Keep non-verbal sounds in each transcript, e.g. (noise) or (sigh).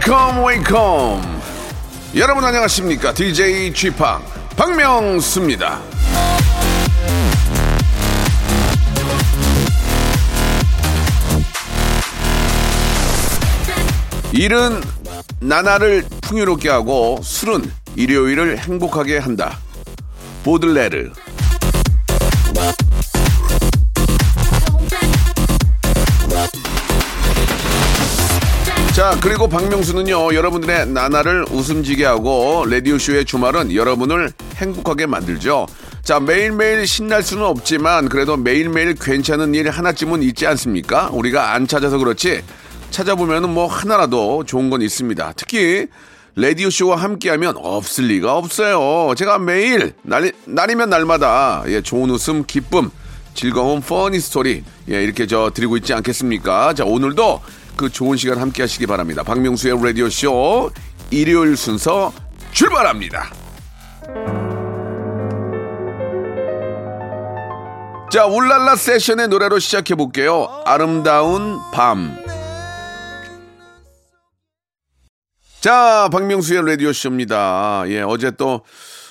Wake up wake up 여러분 안녕하십니까? DJ G Park 박명수입니다. 일은 나날을 풍요롭게 하고 술은 일요일을 행복하게 한다. 보들레르 자, 그리고 박명수는요, 여러분들의 나날을 웃음지게 하고, 라디오쇼의 주말은 여러분을 행복하게 만들죠. 자, 매일매일 신날 수는 없지만, 그래도 매일매일 괜찮은 일 하나쯤은 있지 않습니까? 우리가 안 찾아서 그렇지, 찾아보면 은 뭐 하나라도 좋은 건 있습니다. 특히, 라디오쇼와 함께하면 없을 리가 없어요. 제가 매일, 날, 날이면 날마다, 예, 좋은 웃음, 기쁨, 즐거운 퍼니 스토리, 예, 이렇게 저 드리고 있지 않겠습니까? 자, 오늘도 그 좋은 시간 함께 하시기 바랍니다. 박명수의 라디오쇼 일요일 순서 출발합니다. 자, 울랄라 세션의 노래로 시작해 볼게요. 아름다운 밤. 자, 박명수의 라디오쇼입니다. 예, 어제 또,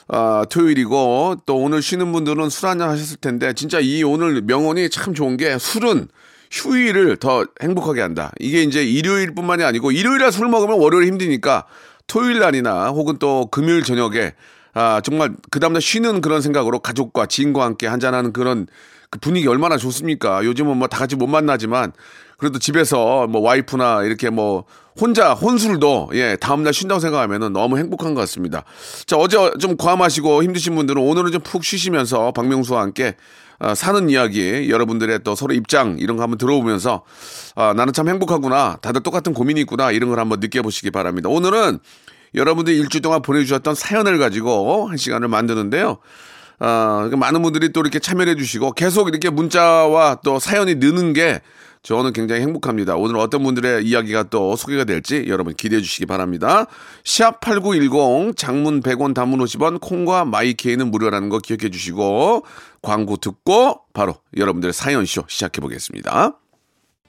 아, 토요일이고, 또 오늘 쉬는 분들은 술 한잔 하셨을 텐데, 진짜 이 오늘 명언이 참 좋은 게 술은 휴일을 더 행복하게 한다. 이게 이제 일요일 뿐만이 아니고, 일요일에 술 먹으면 월요일 힘드니까, 토요일 날이나 혹은 또 금요일 저녁에, 아, 정말 그 다음날 쉬는 그런 생각으로 가족과 지인과 함께 한잔하는 그런 그 분위기 얼마나 좋습니까? 요즘은 뭐 다 같이 못 만나지만 그래도 집에서 뭐 와이프나 이렇게 뭐 혼자 혼술도 예 다음날 쉰다고 생각하면은 너무 행복한 것 같습니다. 자 어제 좀 과마시고 힘드신 분들은 오늘은 좀 푹 쉬시면서 박명수와 함께 아, 사는 이야기 여러분들의 또 서로 입장 이런 거 한번 들어보면서 아, 나는 참 행복하구나 다들 똑같은 고민이 있구나 이런 걸 한번 느껴보시기 바랍니다. 오늘은 여러분들이 일주일 동안 보내주셨던 사연을 가지고 한 시간을 만드는데요. 아, 많은 분들이 또 이렇게 참여해 주시고 계속 이렇게 문자와 또 사연이 느는 게 저는 굉장히 행복합니다. 오늘 어떤 분들의 이야기가 또 소개가 될지 여러분 기대해 주시기 바랍니다. 샵8910 장문 100원 단문 50원 콩과 마이케이는 무료라는 거 기억해 주시고 광고 듣고 바로 여러분들의 사연쇼 시작해 보겠습니다.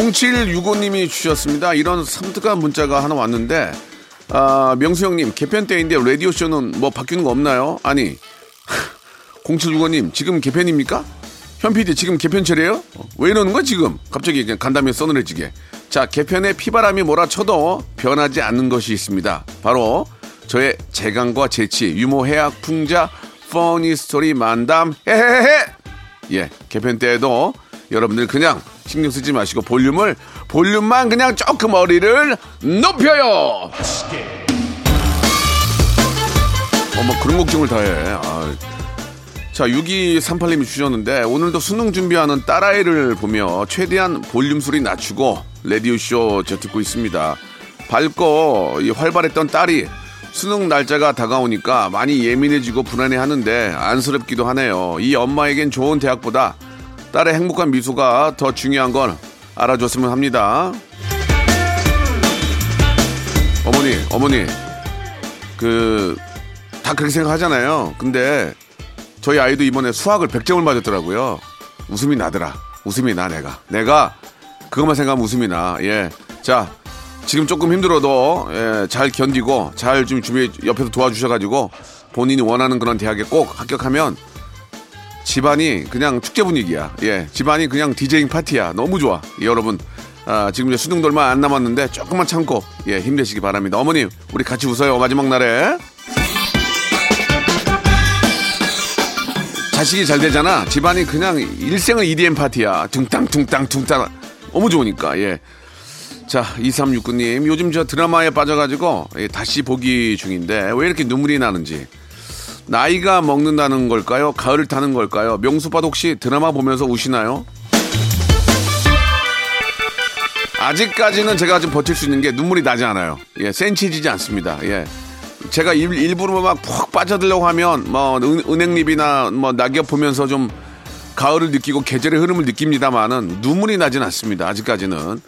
공7 6 5님이 주셨습니다. 이런 섬뜩한 문자가 하나 왔는데, 아, 명수 형님, 개편 때인데 라디오쇼는 뭐 바뀌는 거 없나요? 아니, (laughs) 0765님, 지금 개편입니까? 현 PD, 지금 개편철이에요? 어, 왜 이러는 거야, 지금? 갑자기 그냥 간담회 써늘해지게. 자, 개편에 피바람이 몰아쳐도 변하지 않는 것이 있습니다. 바로 저의 재간과 재치, 유머, 해악, 풍자, 퍼니 스토리, 만담, 헤헤헤! 예, 개편 때에도 여러분들 그냥 신경 쓰지 마시고 볼륨을 볼륨만 그냥 조금 머리를 높여요. 어머 그런 걱정을 다 해. 아. 자 6238님이 주셨는데 오늘도 수능 준비하는 딸아이를 보며 최대한 볼륨 소리 낮추고 라디오 쇼저 듣고 있습니다. 밝고 이 활발했던 딸이 수능 날짜가 다가오니까 많이 예민해지고 불안해하는데 안쓰럽기도 하네요. 이 엄마에겐 좋은 대학보다 딸의 행복한 미소가 더 중요한 걸 알아줬으면 합니다. 어머니, 어머니, 그, 다 그렇게 생각하잖아요. 근데 저희 아이도 이번에 수학을 100점을 맞았더라고요. 웃음이 나더라. 웃음이 나, 내가. 내가 그것만 생각하면 웃음이 나. 예. 자, 지금 조금 힘들어도 예, 잘 견디고 잘 좀 준비 옆에서 도와주셔가지고 본인이 원하는 그런 대학에 꼭 합격하면 집안이 그냥 축제 분위기야. 예, 집안이 그냥 디제잉 파티야. 너무 좋아. 예, 여러분. 아, 지금 이제 수능도 얼마 안 남았는데 조금만 참고 예, 힘내시기 바랍니다. 어머님, 우리 같이 웃어요. 마지막 날에. 자식이 잘 되잖아. 집안이 그냥 일생은 EDM 파티야. 둥땅, 둥땅, 둥땅. 너무 좋으니까, 예. 자, 2369님. 요즘 저 드라마에 빠져가지고 예, 다시 보기 중인데 왜 이렇게 눈물이 나는지. 나이가 먹는다는 걸까요? 가을을 타는 걸까요? 명수빠도 혹시 드라마 보면서 우시나요? 아직까지는 제가 좀 버틸 수 있는 게 눈물이 나지 않아요. 예, 센치지지 않습니다. 예. 제가 일, 일부러 막 푹 빠져들려고 하면 뭐 은, 은행잎이나 뭐 낙엽 보면서 좀 가을을 느끼고 계절의 흐름을 느낍니다만은 눈물이 나진 않습니다. 아직까지는.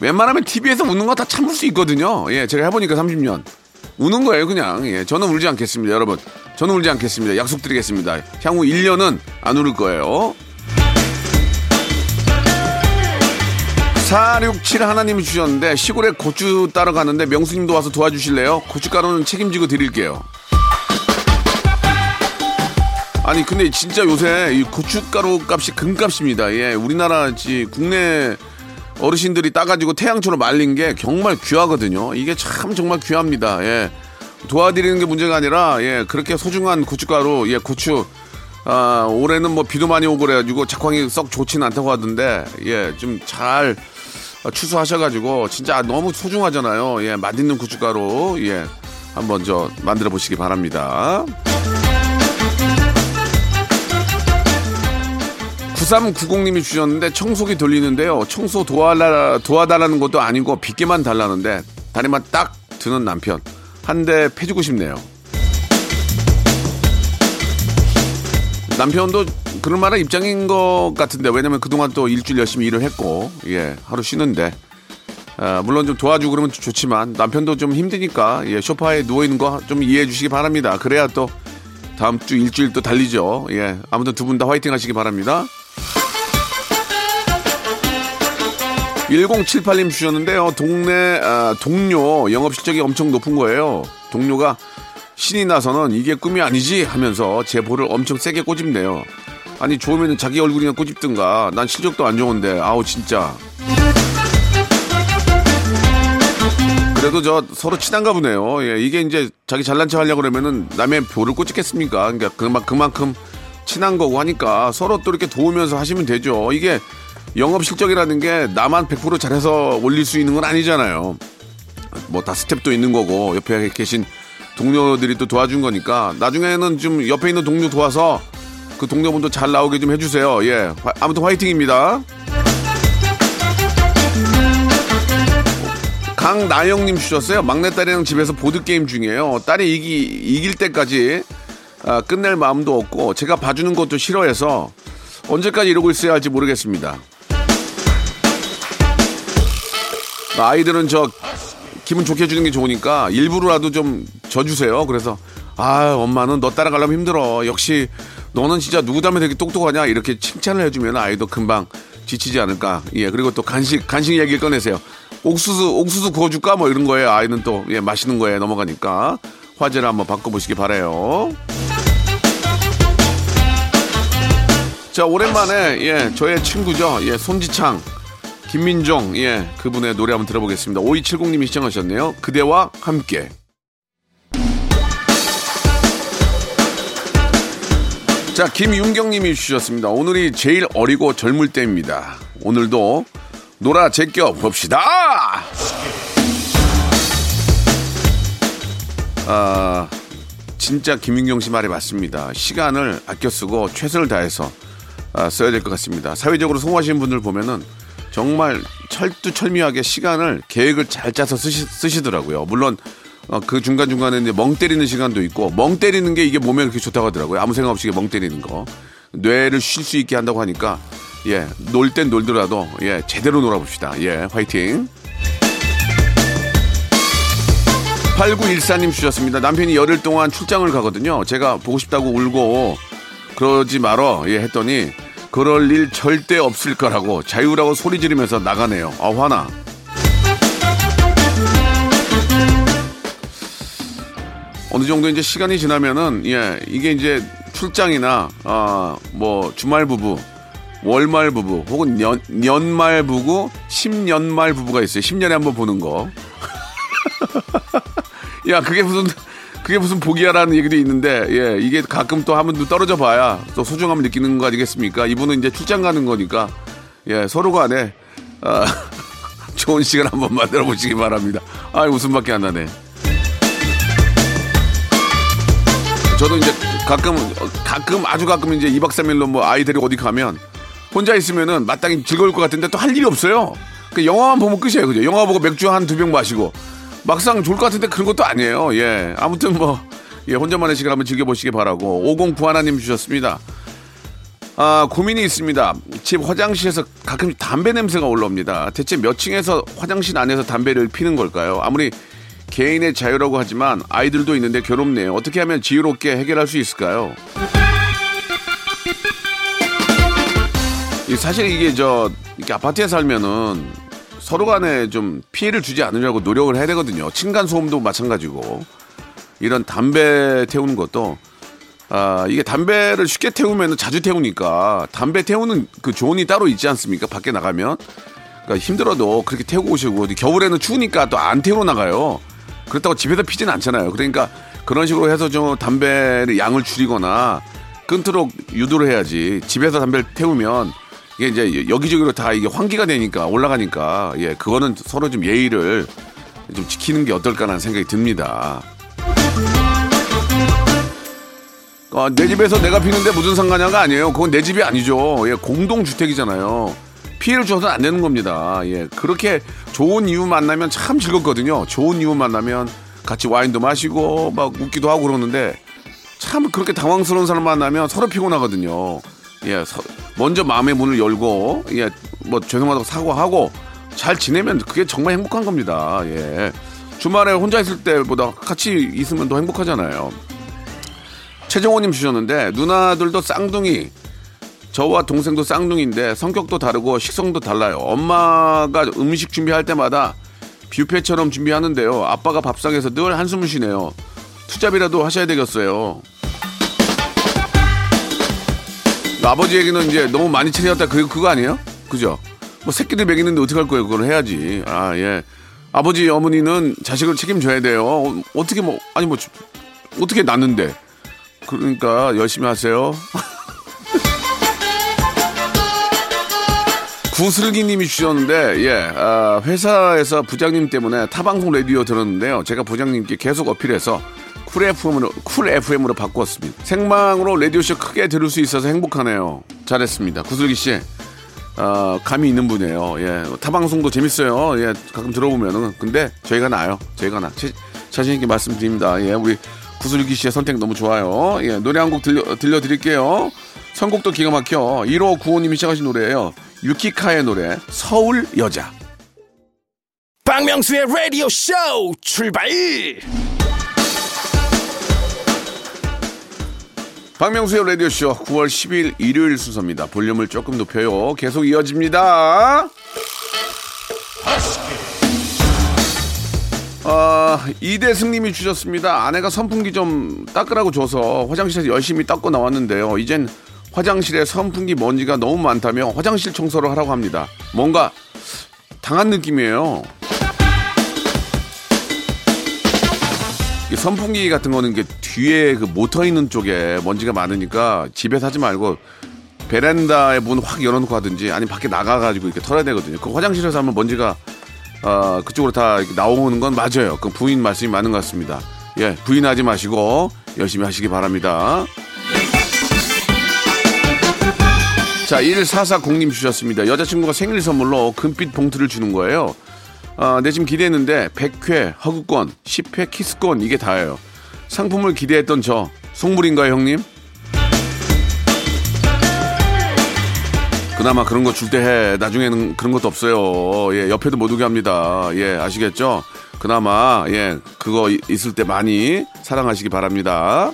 웬만하면 TV에서 웃는 거 다 참을 수 있거든요. 예, 제가 해보니까 30년. 우는 거예요, 그냥. 예, 저는 울지 않겠습니다, 여러분. 저는 울지 않겠습니다. 약속드리겠습니다. 향후 1년은 안 울을 거예요. 467 하나님이 주셨는데 시골에 고추 따러 가는데 명수님도 와서 도와주실래요? 고춧가루는 책임지고 드릴게요. 아니 근데 진짜 요새 이 고춧가루 값이 금값입니다. 예, 우리나라 지 국내 어르신들이 따가지고 태양처럼 말린 게 정말 귀하거든요. 이게 참 정말 귀합니다. 예. 도와드리는 게 문제가 아니라, 예, 그렇게 소중한 고춧가루, 예, 고추, 아, 올해는 뭐 비도 많이 오고 그래가지고 작황이 썩 좋지는 않다고 하던데, 예, 좀 잘 추수하셔가지고, 진짜 너무 소중하잖아요. 예, 맛있는 고춧가루, 예, 한번 저 만들어 보시기 바랍니다. 9390님이 주셨는데 청소기 돌리는데요. 청소 도와라, 도와달라는 것도 아니고 빗게만 달라는데 다리만 딱 드는 남편. 한 대 패주고 싶네요. 남편도 그럴 만한 입장인 것 같은데 왜냐면 그동안 또 일주일 열심히 일을 했고 예 하루 쉬는데 아, 물론 좀 도와주고 그러면 좋지만 남편도 좀 힘드니까 예 소파에 누워 있는 거 좀 이해해 주시기 바랍니다. 그래야 또 다음 주 일주일 또 달리죠. 예 아무튼 두 분 다 화이팅 하시기 바랍니다. 1078님 주셨는데요. 동네 아, 동료 영업 실적이 엄청 높은 거예요. 동료가 신이 나서는 이게 꿈이 아니지 하면서 제 볼을 엄청 세게 꼬집네요. 아니 좋으면 자기 얼굴이나 꼬집든가. 난 실적도 안 좋은데 아우 진짜. 그래도 저 서로 친한가 보네요. 예, 이게 이제 자기 잘난 척 하려고 그러면은 남의 볼을 꼬집겠습니까? 그러니까 그만 그만큼 친한 거고 하니까 서로 또 이렇게 도우면서 하시면 되죠. 이게 영업 실적이라는 게 나만 100% 잘해서 올릴 수 있는 건 아니잖아요. 뭐 다 스텝도 있는 거고 옆에 계신 동료들이 또 도와준 거니까 나중에는 좀 옆에 있는 동료 도와서 그 동료분도 잘 나오게 좀 해주세요. 예, 화- 아무튼 화이팅입니다. 강나영님 주셨어요. 막내딸이랑 집에서 보드게임 중이에요. 딸이 이기, 이길 때까지 아, 끝낼 마음도 없고 제가 봐주는 것도 싫어해서 언제까지 이러고 있어야 할지 모르겠습니다. 아이들은 저 기분 좋게 해주는 게 좋으니까 일부러라도 좀 져주세요. 그래서 아 엄마는 너 따라가려면 힘들어. 역시 너는 진짜 누구 닮아 되게 똑똑하냐 이렇게 칭찬을 해주면 아이도 금방 지치지 않을까. 예 그리고 또 간식 간식 얘기를 꺼내세요. 옥수수 옥수수 구워줄까 뭐 이런 거에 아이는 또 예, 맛있는 거에 넘어가니까 화제를 한번 바꿔보시기 바래요. 자 오랜만에 예 저의 친구죠 예 손지창 김민종 예 그분의 노래 한번 들어보겠습니다. 5270님이 시청하셨네요. 그대와 함께. 자 김윤경님이 주셨습니다. 오늘이 제일 어리고 젊을 때입니다. 오늘도 놀아 제껴 봅시다! 아 진짜 김윤경 씨 말이 맞습니다. 시간을 아껴 쓰고 최선을 다해서 아, 써야 될 것 같습니다. 사회적으로 성공하시는 분들 보면은 정말 철두철미하게 시간을 계획을 잘 짜서 쓰시, 더라고요 물론 어, 그 중간 중간에 이제 멍 때리는 시간도 있고 멍 때리는 게 이게 몸에 그렇게 좋다고 하더라고요. 아무 생각 없이 멍 때리는 거 뇌를 쉴 수 있게 한다고 하니까 예 놀 땐 놀더라도 예 제대로 놀아봅시다. 예 화이팅. 8914님 주셨습니다. 남편이 열흘 동안 출장을 가거든요. 제가 보고 싶다고 울고 그러지 말어 예 했더니 그럴 일 절대 없을 거라고 자유라고 소리 지르면서 나가네요. 아 화나. 어느 정도 이제 시간이 지나면은 예 이게 이제 출장이나 아 뭐 주말 부부 월말 부부 혹은 연, 연말 부부 10년말 부부가 있어요. 10년에 한 번 보는 거. (laughs) 야, 그게 무슨, 그게 무슨 복이야라는 얘기도 있는데 예 이게 가끔 또 한번 떨어져 봐야 또 소중함을 느끼는 거 아니겠습니까? 이분은 이제 출장 가는 거니까 예 서로 간에 아, (laughs) 좋은 시간 한번 만들어 보시기 바랍니다. 아 웃음밖에 안 나네. 저도 이제 가끔 가끔 아주 가끔 이제 2박 3일로 뭐 아이 데리고 어디 가면 혼자 있으면은 마땅히 즐거울 것 같은데 또 할 일이 없어요. 그 영화만 보면 끝이에요. 그죠? 영화 보고 맥주 한 두 병 마시고 막상 좋을 것 같은데 그런 것도 아니에요. 예. 아무튼 뭐 예, 혼자만의 시간 한번 즐겨보시기 바라고 5091 하나님 주셨습니다. 아, 고민이 있습니다. 집 화장실에서 가끔 담배 냄새가 올라옵니다. 대체 몇 층에서 화장실 안에서 담배를 피는 걸까요? 아무리 개인의 자유라고 하지만 아이들도 있는데 괴롭네요. 어떻게 하면 지혜롭게 해결할 수 있을까요? 이 사실 이게 저 이렇게 아파트에 살면은 서로 간에 좀 피해를 주지 않으려고 노력을 해야 되거든요. 층간 소음도 마찬가지고 이런 담배 태우는 것도 아 이게 담배를 쉽게 태우면 자주 태우니까 담배 태우는 그 조언이 따로 있지 않습니까? 밖에 나가면 그러니까 힘들어도 그렇게 태우고 오시고 겨울에는 추우니까 또 안 태우러 나가요. 그렇다고 집에서 피지는 않잖아요. 그러니까 그런 식으로 해서 좀 담배를 양을 줄이거나 끊도록 유도를 해야지. 집에서 담배를 태우면 이게 이제 여기저기로 다 이게 환기가 되니까 올라가니까 예 그거는 서로 좀 예의를 좀 지키는 게 어떨까라는 생각이 듭니다. 어, 내 집에서 내가 피는데 무슨 상관냐가 아니에요. 그건 내 집이 아니죠. 예, 공동 주택이잖아요. 피해를 줘서는 안 되는 겁니다. 예, 그렇게 좋은 이유 만나면 참 즐겁거든요. 좋은 이유 만나면 같이 와인도 마시고 막 웃기도 하고 그러는데 참 그렇게 당황스러운 사람 만나면 서로 피곤하거든요. 예, 서, 먼저 마음의 문을 열고 예, 뭐 죄송하다고 사과하고 잘 지내면 그게 정말 행복한 겁니다. 예. 주말에 혼자 있을 때보다 같이 있으면 더 행복하잖아요. 최정호님 주셨는데 누나들도 쌍둥이 저와 동생도 쌍둥이인데 성격도 다르고 식성도 달라요. 엄마가 음식 준비할 때마다 뷔페처럼 준비하는데요. 아빠가 밥상에서 늘 한숨을 쉬네요. 투잡이라도 하셔야 되겠어요. 아버지에게는 이제 너무 많이 차렸다 그 그거 아니에요? 그죠? 뭐 새끼들 먹이는데 어떻게 할 거예요? 그걸 해야지. 아 예. 아버지 어머니는 자식을 책임져야 돼요. 어, 어떻게 뭐 아니 뭐 어떻게 낳는데? 그러니까 열심히 하세요. (laughs) 구슬기님이 주셨는데 예 아, 회사에서 부장님 때문에 타방송 라디오 들었는데요. 제가 부장님께 계속 어필해서 쿨 FM으로 쿨 FM으로 바꾸었습니다. 생방으로 라디오 쇼 크게 들을 수 있어서 행복하네요. 잘했습니다. 구슬기 씨. 어, 감이 있는 분이에요. 예. 타방송도 재밌어요. 예. 가끔 들어보면은. 근데 저희가 나아요. 저희가 나. 자신있게 말씀드립니다. 예. 우리 구슬기 씨의 선택 너무 좋아요. 예. 노래 한 곡 들려, 들려드릴게요. 선곡도 기가 막혀. 1호 9호님이 시작하신 노래예요. 유키카의 노래, 서울 여자. 박명수의 라디오 쇼 출발! 박명수의 라디오쇼 9월 10일 일요일 순서입니다. 볼륨을 조금 높여요. 계속 이어집니다. 아, 이대승님이 주셨습니다. 아내가 선풍기 좀 닦으라고 줘서 화장실에서 열심히 닦고 나왔는데요. 이젠 화장실에 선풍기 먼지가 너무 많다며 화장실 청소를 하라고 합니다. 뭔가 당한 느낌이에요. 선풍기 같은 거는 게 뒤에 그 모터 있는 쪽에 먼지가 많으니까 집에 사지 말고 베란다에 문 확 열어놓고 하든지 아니면 밖에 나가가지고 이렇게 털어야 되거든요. 그 화장실에서 하면 먼지가 어, 그쪽으로 다 나오는 건 맞아요. 그 부인 말씀이 맞는 것 같습니다. 예, 부인하지 마시고 열심히 하시기 바랍니다. 자, 1440님 주셨습니다. 여자친구가 생일 선물로 금빛 봉투를 주는 거예요. 아, 내 지금 기대했는데 100회 허그권, 10회 키스권 이게 다예요. 상품을 기대했던 저 속물인가요, 형님? 그나마 그런 거 줄 때 해. 나중에는 그런 것도 없어요. 예, 옆에도 못 오게 합니다. 예, 아시겠죠? 그나마 예, 그거 있을 때 많이 사랑하시기 바랍니다.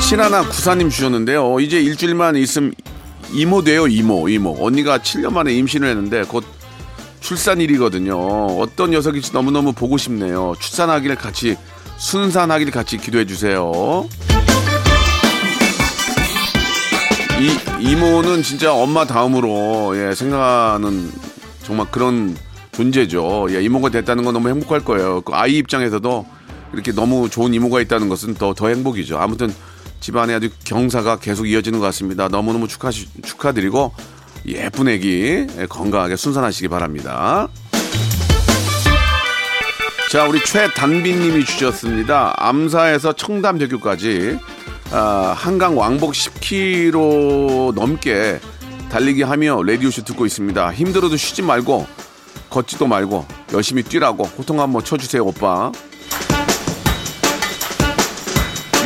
신하나 구사님 주셨는데요. 이제 일주일만 있으면 이모 돼요, 이모, 이모. 언니가 7년 만에 임신을 했는데 곧 출산일이거든요. 어떤 녀석일지 너무너무 보고 싶네요. 출산하기를 같이, 순산하기를 같이 기도해 주세요. 이, 이모는 진짜 엄마 다음으로, 예, 생각하는 정말 그런 존재죠. 예, 이모가 됐다는 건 너무 행복할 거예요. 그 아이 입장에서도 이렇게 너무 좋은 이모가 있다는 것은 더, 더 행복이죠. 아무튼 집안에 아주 경사가 계속 이어지는 것 같습니다. 너무너무 축하, 축하드리고 예쁜 애기 건강하게 순산하시기 바랍니다. 자, 우리 최단빈님이 주셨습니다. 암사에서 청담대교까지 아, 한강 왕복 10km 넘게 달리기 하며 레디오쇼 듣고 있습니다. 힘들어도 쉬지 말고 걷지도 말고 열심히 뛰라고 호통 한번 쳐주세요, 오빠.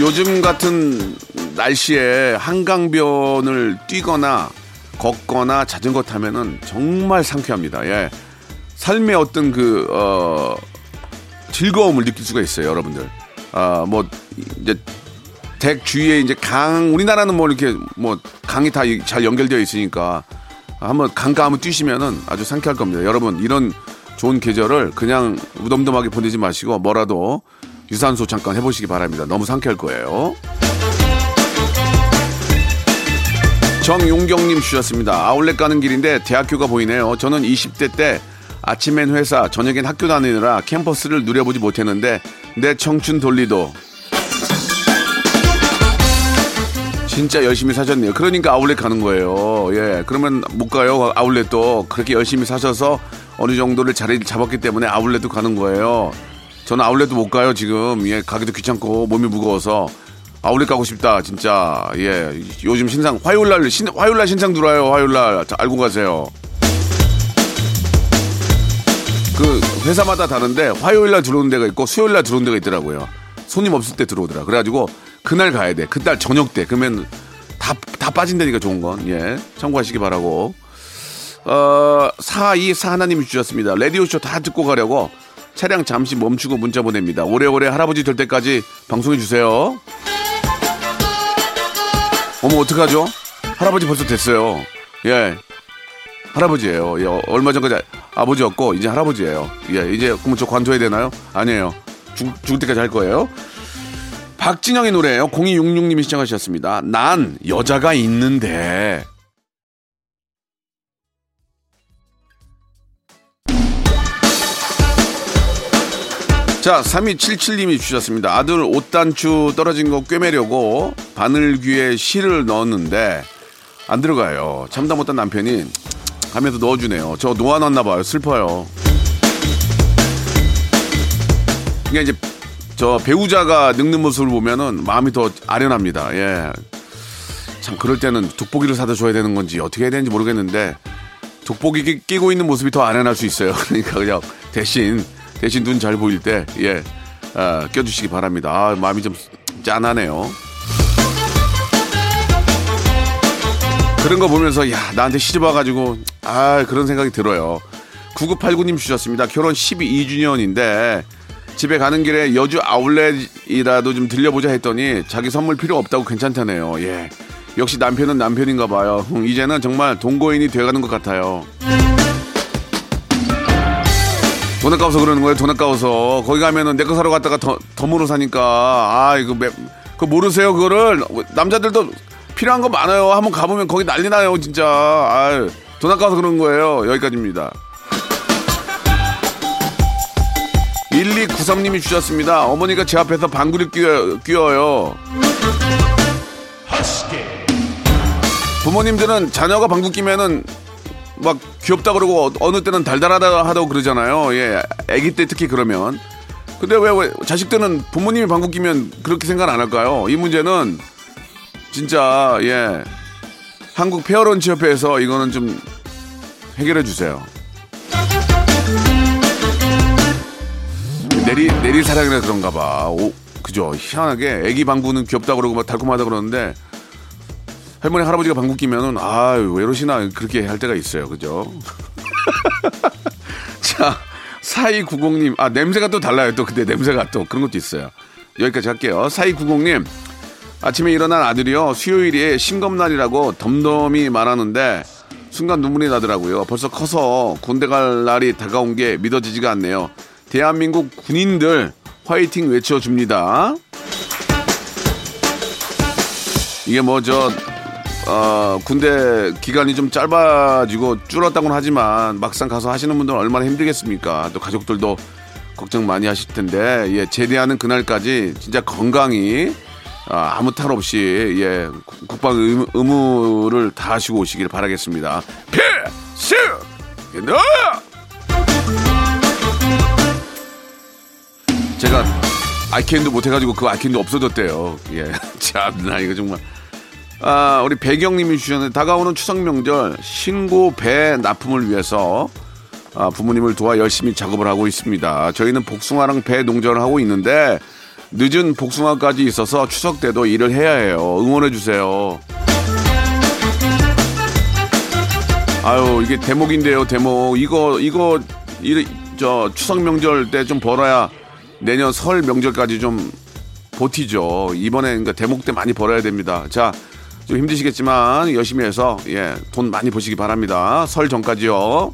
요즘 같은 날씨에 한강변을 뛰거나 걷거나 자전거 타면은 정말 상쾌합니다. 예. 삶의 어떤 그, 어, 즐거움을 느낄 수가 있어요, 여러분들. 아, 뭐, 이제, 댁 주위에 이제 강, 우리나라는 뭐 이렇게 뭐 강이 다 잘 연결되어 있으니까 한번 강가 한번 뛰시면은 아주 상쾌할 겁니다. 여러분, 이런 좋은 계절을 그냥 무덤덤하게 보내지 마시고 뭐라도 유산소 잠깐 해보시기 바랍니다. 너무 상쾌할 거예요. 정용경님 주셨습니다. 아울렛 가는 길인데 대학교가 보이네요. 저는 20대 때 아침엔 회사, 저녁엔 학교 다니느라 캠퍼스를 누려보지 못했는데 내 청춘 돌리도 진짜 열심히 사셨네요. 그러니까 아울렛 가는 거예요. 예. 그러면 못 가요. 아울렛도 그렇게 열심히 사셔서 어느 정도를 자리를 잡았기 때문에 아울렛도 가는 거예요. 저는 아울렛도 못 가요, 지금. 예. 가기도 귀찮고 몸이 무거워서. 아울렛 가고 싶다, 진짜. 예. 요즘 신상, 화요일 날, 신, 화요일 날 신상 들어와요, 화요일 날. 자, 알고 가세요. 그 회사마다 다른데 화요일 날 들어오는 데가 있고 수요일 날 들어오는 데가 있더라고요. 손님 없을 때 들어오더라. 그래가지고 그날 가야 돼. 그날 저녁 때. 그러면 다, 다 빠진다니까 좋은 건. 예. 참고하시기 바라고. 어, 424 하나님이 주셨습니다. 레디오쇼 다 듣고 가려고 차량 잠시 멈추고 문자 보냅니다. 오래오래 할아버지 될 때까지 방송해 주세요. 어머, 어떡하죠? 할아버지 벌써 됐어요. 예. 할아버지예요. 예, 얼마 전까지 아버지였고 이제 할아버지예요. 예, 이제 그러면 저 관둬야 되나요? 아니에요. 죽, 죽을 때까지 할 거예요. 박진영의 노래예요. 0266님이 시청하셨습니다. 난 여자가 있는데. 자, 3277님이 주셨습니다. 아들 옷단추 떨어진 거 꿰매려고 바늘귀에 실을 넣었는데 안 들어가요. 참다 못한 남편이 하면서 넣어주네요. 저 놓아놨나 봐요. 슬퍼요. 이게 이제 저 배우자가 늙는 모습을 보면은 마음이 더 아련합니다. 예. 참 그럴 때는 돋보기를 사다 줘야 되는 건지 어떻게 해야 되는지 모르겠는데 돋보기 끼, 끼고 있는 모습이 더 아련할 수 있어요. (laughs) 그러니까 그냥 대신 대신 눈 잘 보일 때 예. 아, 껴주시기 바랍니다. 아, 마음이 좀 짠하네요. 그런 거 보면서 야 나한테 시집 와가지고 아 그런 생각이 들어요. 9989님 주셨습니다. 결혼 12주년인데 집에 가는 길에 여주 아울렛이라도 좀 들려보자 했더니 자기 선물 필요 없다고 괜찮다네요. 예. 역시 남편은 남편인가 봐요. 이제는 정말 동거인이 돼가는 것 같아요. 돈 아까워서 그러는 거예요. 돈 아까워서 거기 가면은 내 거 사러 갔다가 더, 덤으로 사니까 아 이거 매, 그 모르세요 그거를 남자들도 필요한 거 많아요. 한번 가보면 거기 난리 나요 진짜. 아유, 돈 아까워서 그런 거예요. 여기까지입니다. 1293님이 주셨습니다. 어머니가 제 앞에서 방구를 끼워, 끼워요. 부모님들은 자녀가 방구 끼면은 막 귀엽다 그러고 어느 때는 달달하다 하다고 그러잖아요. 예, 아기 때 특히 그러면. 근데 왜, 왜 자식들은 부모님이 방구 끼면 그렇게 생각 안 할까요? 이 문제는 진짜 예 한국 페어런치 협회에서 이거는 좀 해결해 주세요. 내리 내리 사랑이라 그런가 봐. 오, 그죠? 희한하게 애기 방구는 귀엽다 그러고 막 달콤하다 그러는데 할머니 할아버지가 방구 끼면은 아왜 이러시나 그렇게 할 때가 있어요. 그죠? (laughs) 자, 4290님. 아, 냄새가 또 달라요. 또 근데 냄새가 또 그런 것도 있어요. 여기까지 할게요. 4290님. 아침에 일어난 아들이요. 수요일이 신검날이라고 덤덤히 말하는데 순간 눈물이 나더라고요. 벌써 커서 군대 갈 날이 다가온 게 믿어지지가 않네요. 대한민국 군인들 화이팅 외쳐줍니다. 이게 뭐저 어, 군대 기간이 좀 짧아지고 줄었다고는 하지만 막상 가서 하시는 분들은 얼마나 힘들겠습니까? 또 가족들도 걱정 많이 하실 텐데 예, 제대하는 그날까지 진짜 건강히 아, 아무 탈 없이 예, 국방 의무, 의무를 다 하시고 오시길 바라겠습니다. 필수! 너! 제가 아이캔도 못해가지고 그 아이캔도 없어졌대요. 예, (laughs) 참나 이거 정말. 아, 우리 배경님이 주셨는데 다가오는 추석 명절 신고 배 납품을 위해서 아, 부모님을 도와 열심히 작업을 하고 있습니다. 저희는 복숭아랑 배 농전을 하고 있는데 늦은 복숭아까지 있어서 추석 때도 일을 해야 해요. 응원해 주세요. 아유 이게 대목인데요 대목 이거 이거 이, 저 추석 명절 때 좀 벌어야 내년 설 명절까지 좀 버티죠 이번에 그러니까 대목 때 많이 벌어야 됩니다 자 좀 힘드시겠지만 열심히 해서 예 돈 많이 버시기 바랍니다 설 전까지요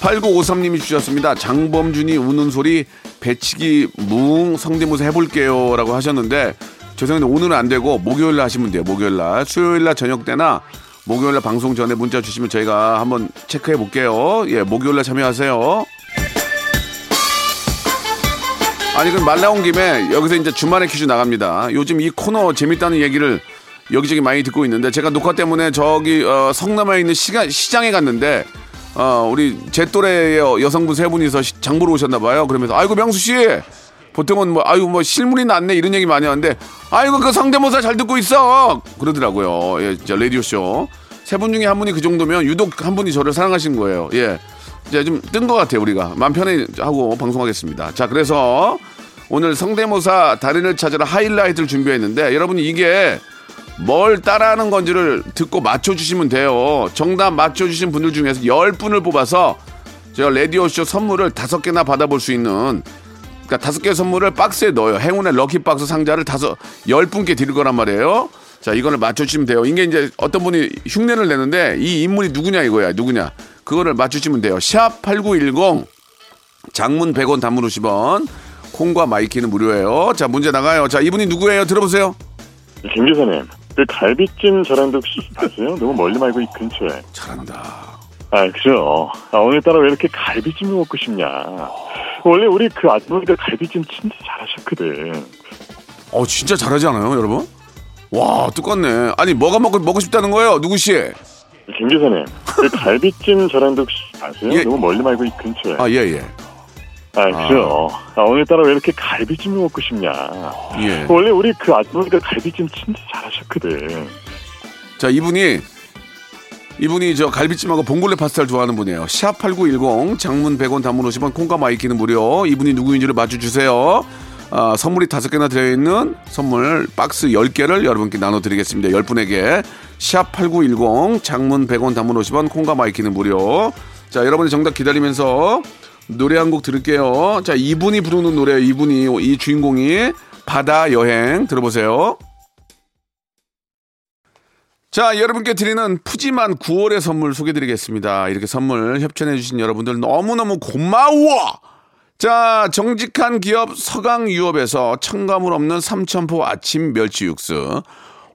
8953님이 주셨습니다. 장범준이 우는 소리 배치기 뭉 성대모사 해볼게요. 라고 하셨는데, 죄송한데 오늘은 안 되고 목요일 날 하시면 돼요. 목요일 날. 수요일 날 저녁 때나 목요일 날 방송 전에 문자 주시면 저희가 한번 체크해 볼게요. 예, 목요일 날 참여하세요. 아니, 그럼 말 나온 김에 여기서 이제 주말에 퀴즈 나갑니다. 요즘 이 코너 재밌다는 얘기를 여기저기 많이 듣고 있는데 제가 녹화 때문에 저기 어, 성남에 있는 시가, 시장에 갔는데 어, 우리 제 또래의 여성분 세 분이서 시- 장보러 오셨나 봐요. 그러면서 아이고 명수 씨 보통은 뭐 아이고 뭐 실물이 낫네 이런 얘기 많이 하는데 아이고 그 성대모사 잘 듣고 있어 그러더라고요. 예, 라디오 쇼. 세 분 중에 한 분이 그 정도면 유독 한 분이 저를 사랑하신 거예요. 예. 이제 좀 뜬 것 같아요, 우리가. 마음 편히 하고 방송하겠습니다. 자, 그래서 오늘 성대모사 달인을 찾으라 하이라이트를 준비했는데 여러분이 이게 뭘 따라하는 건지를 듣고 맞춰주시면 돼요. 정답 맞춰주신 분들 중에서 10분을 뽑아서 제가 라디오쇼 선물을 다섯 개나 받아볼 수 있는 그러니까 다섯 개 선물을 박스에 넣어요. 행운의 lucky box 상자를 다섯, 열 분께 드릴 거란 말이에요. 자, 이거를 맞춰주시면 돼요. 이게 이제 어떤 분이 흉내를 내는데 이 인물이 누구냐 이거야. 누구냐. 그거를 맞추시면 돼요. 샵 8910 장문 100원 단문 50원 콩과 마이케이는 무료예요. 자, 문제 나가요. 자, 이분이 누구예요? 들어보세요. 김 교사님, 그 갈비찜 잘하는 데 혹시 아세요? 너무 멀리 말고 이 근처에. 잘한다. 아, 그죠. 아, 오늘따라 왜 이렇게 갈비찜을 먹고 싶냐. 원래 우리 그 아주머니가 갈비찜 진짜 잘하셨거든. 어, 진짜 잘하지 않아요, 여러분? 와, 똑같네. 아니, 뭐가 먹고, 먹고 싶다는 거예요? 누구 씨? 김 교사님, 그 갈비찜 잘하는 데 혹시 아세요? 예. 너무 멀리 말고 이 근처에. 아, 예, 예. 아, 그죠. 아, 오늘따라 왜 이렇게 갈비찜을 먹고 싶냐. 예. 원래 우리 그 아주머니가 갈비찜 진짜 잘하셨거든. 자, 이분이, 이분이 저 갈비찜하고 봉골레 파스타를 좋아하는 분이에요. 샵8910, 장문 100원, 단문 50원, 콩과 마이케이는 무료. 이분이 누구인지를 맞춰주세요. 아, 선물이 다섯 개나 들어있는 선물 박스 10개를 여러분께 나눠드리겠습니다. 10분에게. 샵8910, 장문 100원, 단문 50원, 콩과 마이케이는 무료. 자, 여러분의 정답 기다리면서 노래 한 곡 들을게요. 자, 이분이 부르는 노래, 이분이, 이 주인공이 바다 여행 들어보세요. 자, 여러분께 드리는 푸짐한 9월의 선물 소개드리겠습니다. 이렇게 선물 협찬해주신 여러분들 너무너무 고마워! 자, 정직한 기업 서강유업에서 첨가물 없는 삼천포 아침 멸치 육수.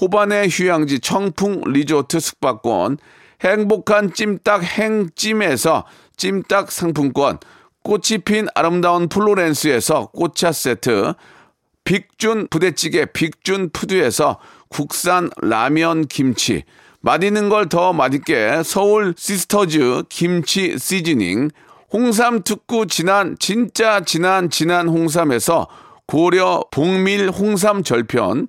호반의 휴양지 청풍 리조트 숙박권, 행복한 찜닭 행찜에서 찜닭 상품권, 꽃이 핀 아름다운 플로렌스에서 꽃차 세트, 빅준 부대찌개 빅준 푸드에서 국산 라면 김치, 맛있는 걸 더 맛있게 서울 시스터즈 김치 seasoning, 홍삼 특구 진한 진짜 진한 진한 홍삼에서 고려 복밀 홍삼 절편,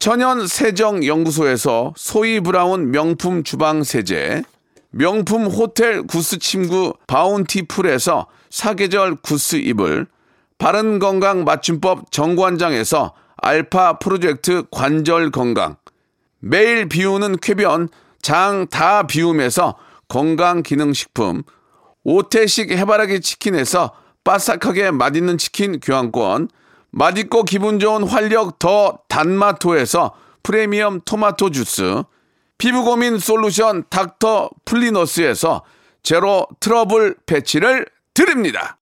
천연 세정 연구소에서 소이 브라운 명품 주방 세제, 명품 호텔 goose 침구 바운티풀에서 사계절 goose 이불, 바른 건강 맞춤법 정관장에서 알파 프로젝트 관절 건강, 매일 비우는 쾌변 장 다 비움에서 건강 기능 식품, 오태식 해바라기 치킨에서 바삭하게 맛있는 치킨 교환권, 맛있고 기분 좋은 활력 더 단마토에서 프리미엄 토마토 주스, 피부 고민 솔루션 닥터 플리너스에서 제로 트러블 패치를 드립니다.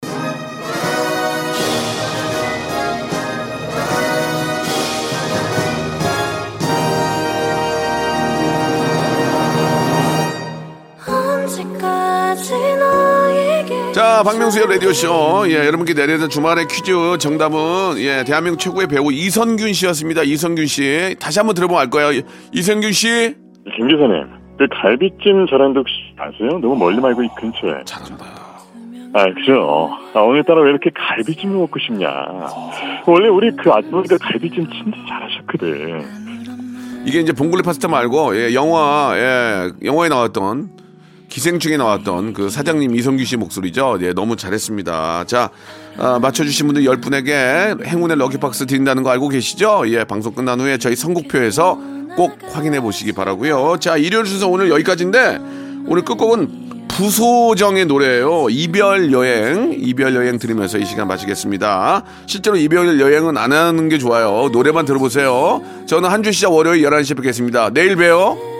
언제까지 너에게 자, 박명수의 라디오쇼. 예, 여러분께 내려는 주말의 퀴즈 정답은, 예, 대한민국 최고의 배우 이선균 씨였습니다. 이선균 씨. 다시 한번 들어보면 알 거예요. 이선균 씨. 김 기사님, 그 갈비찜 잘하는데 혹시 아세요? 너무 멀리 말고 이 근처에. 잘한다. 아, 그죠. 아, 오늘따라 왜 이렇게 갈비찜을 먹고 싶냐. 원래 우리 그 아줌마가 갈비찜 진짜 잘하셨거든. 이게 이제 봉골레 파스타 말고, 예, 영화, 예, 영화에 나왔던, 기생충에 나왔던 그 사장님 이성규 씨 목소리죠. 예, 너무 잘했습니다. 자, 아, 맞춰주신 분들 10분에게 행운의 럭키박스 드린다는 거 알고 계시죠? 예, 방송 끝난 후에 저희 선곡표에서 꼭 확인해 보시기 바라고요 자, 일요일 순서 오늘 여기까지인데, 오늘 끝곡은 부소정의 노래예요. 이별 여행, 이별 여행 들으면서 이 시간 마치겠습니다. 실제로 이별 여행은 안 하는 게 좋아요. 노래만 들어보세요. 저는 한 주 시작 월요일 11시에 뵙겠습니다. 내일 봬요.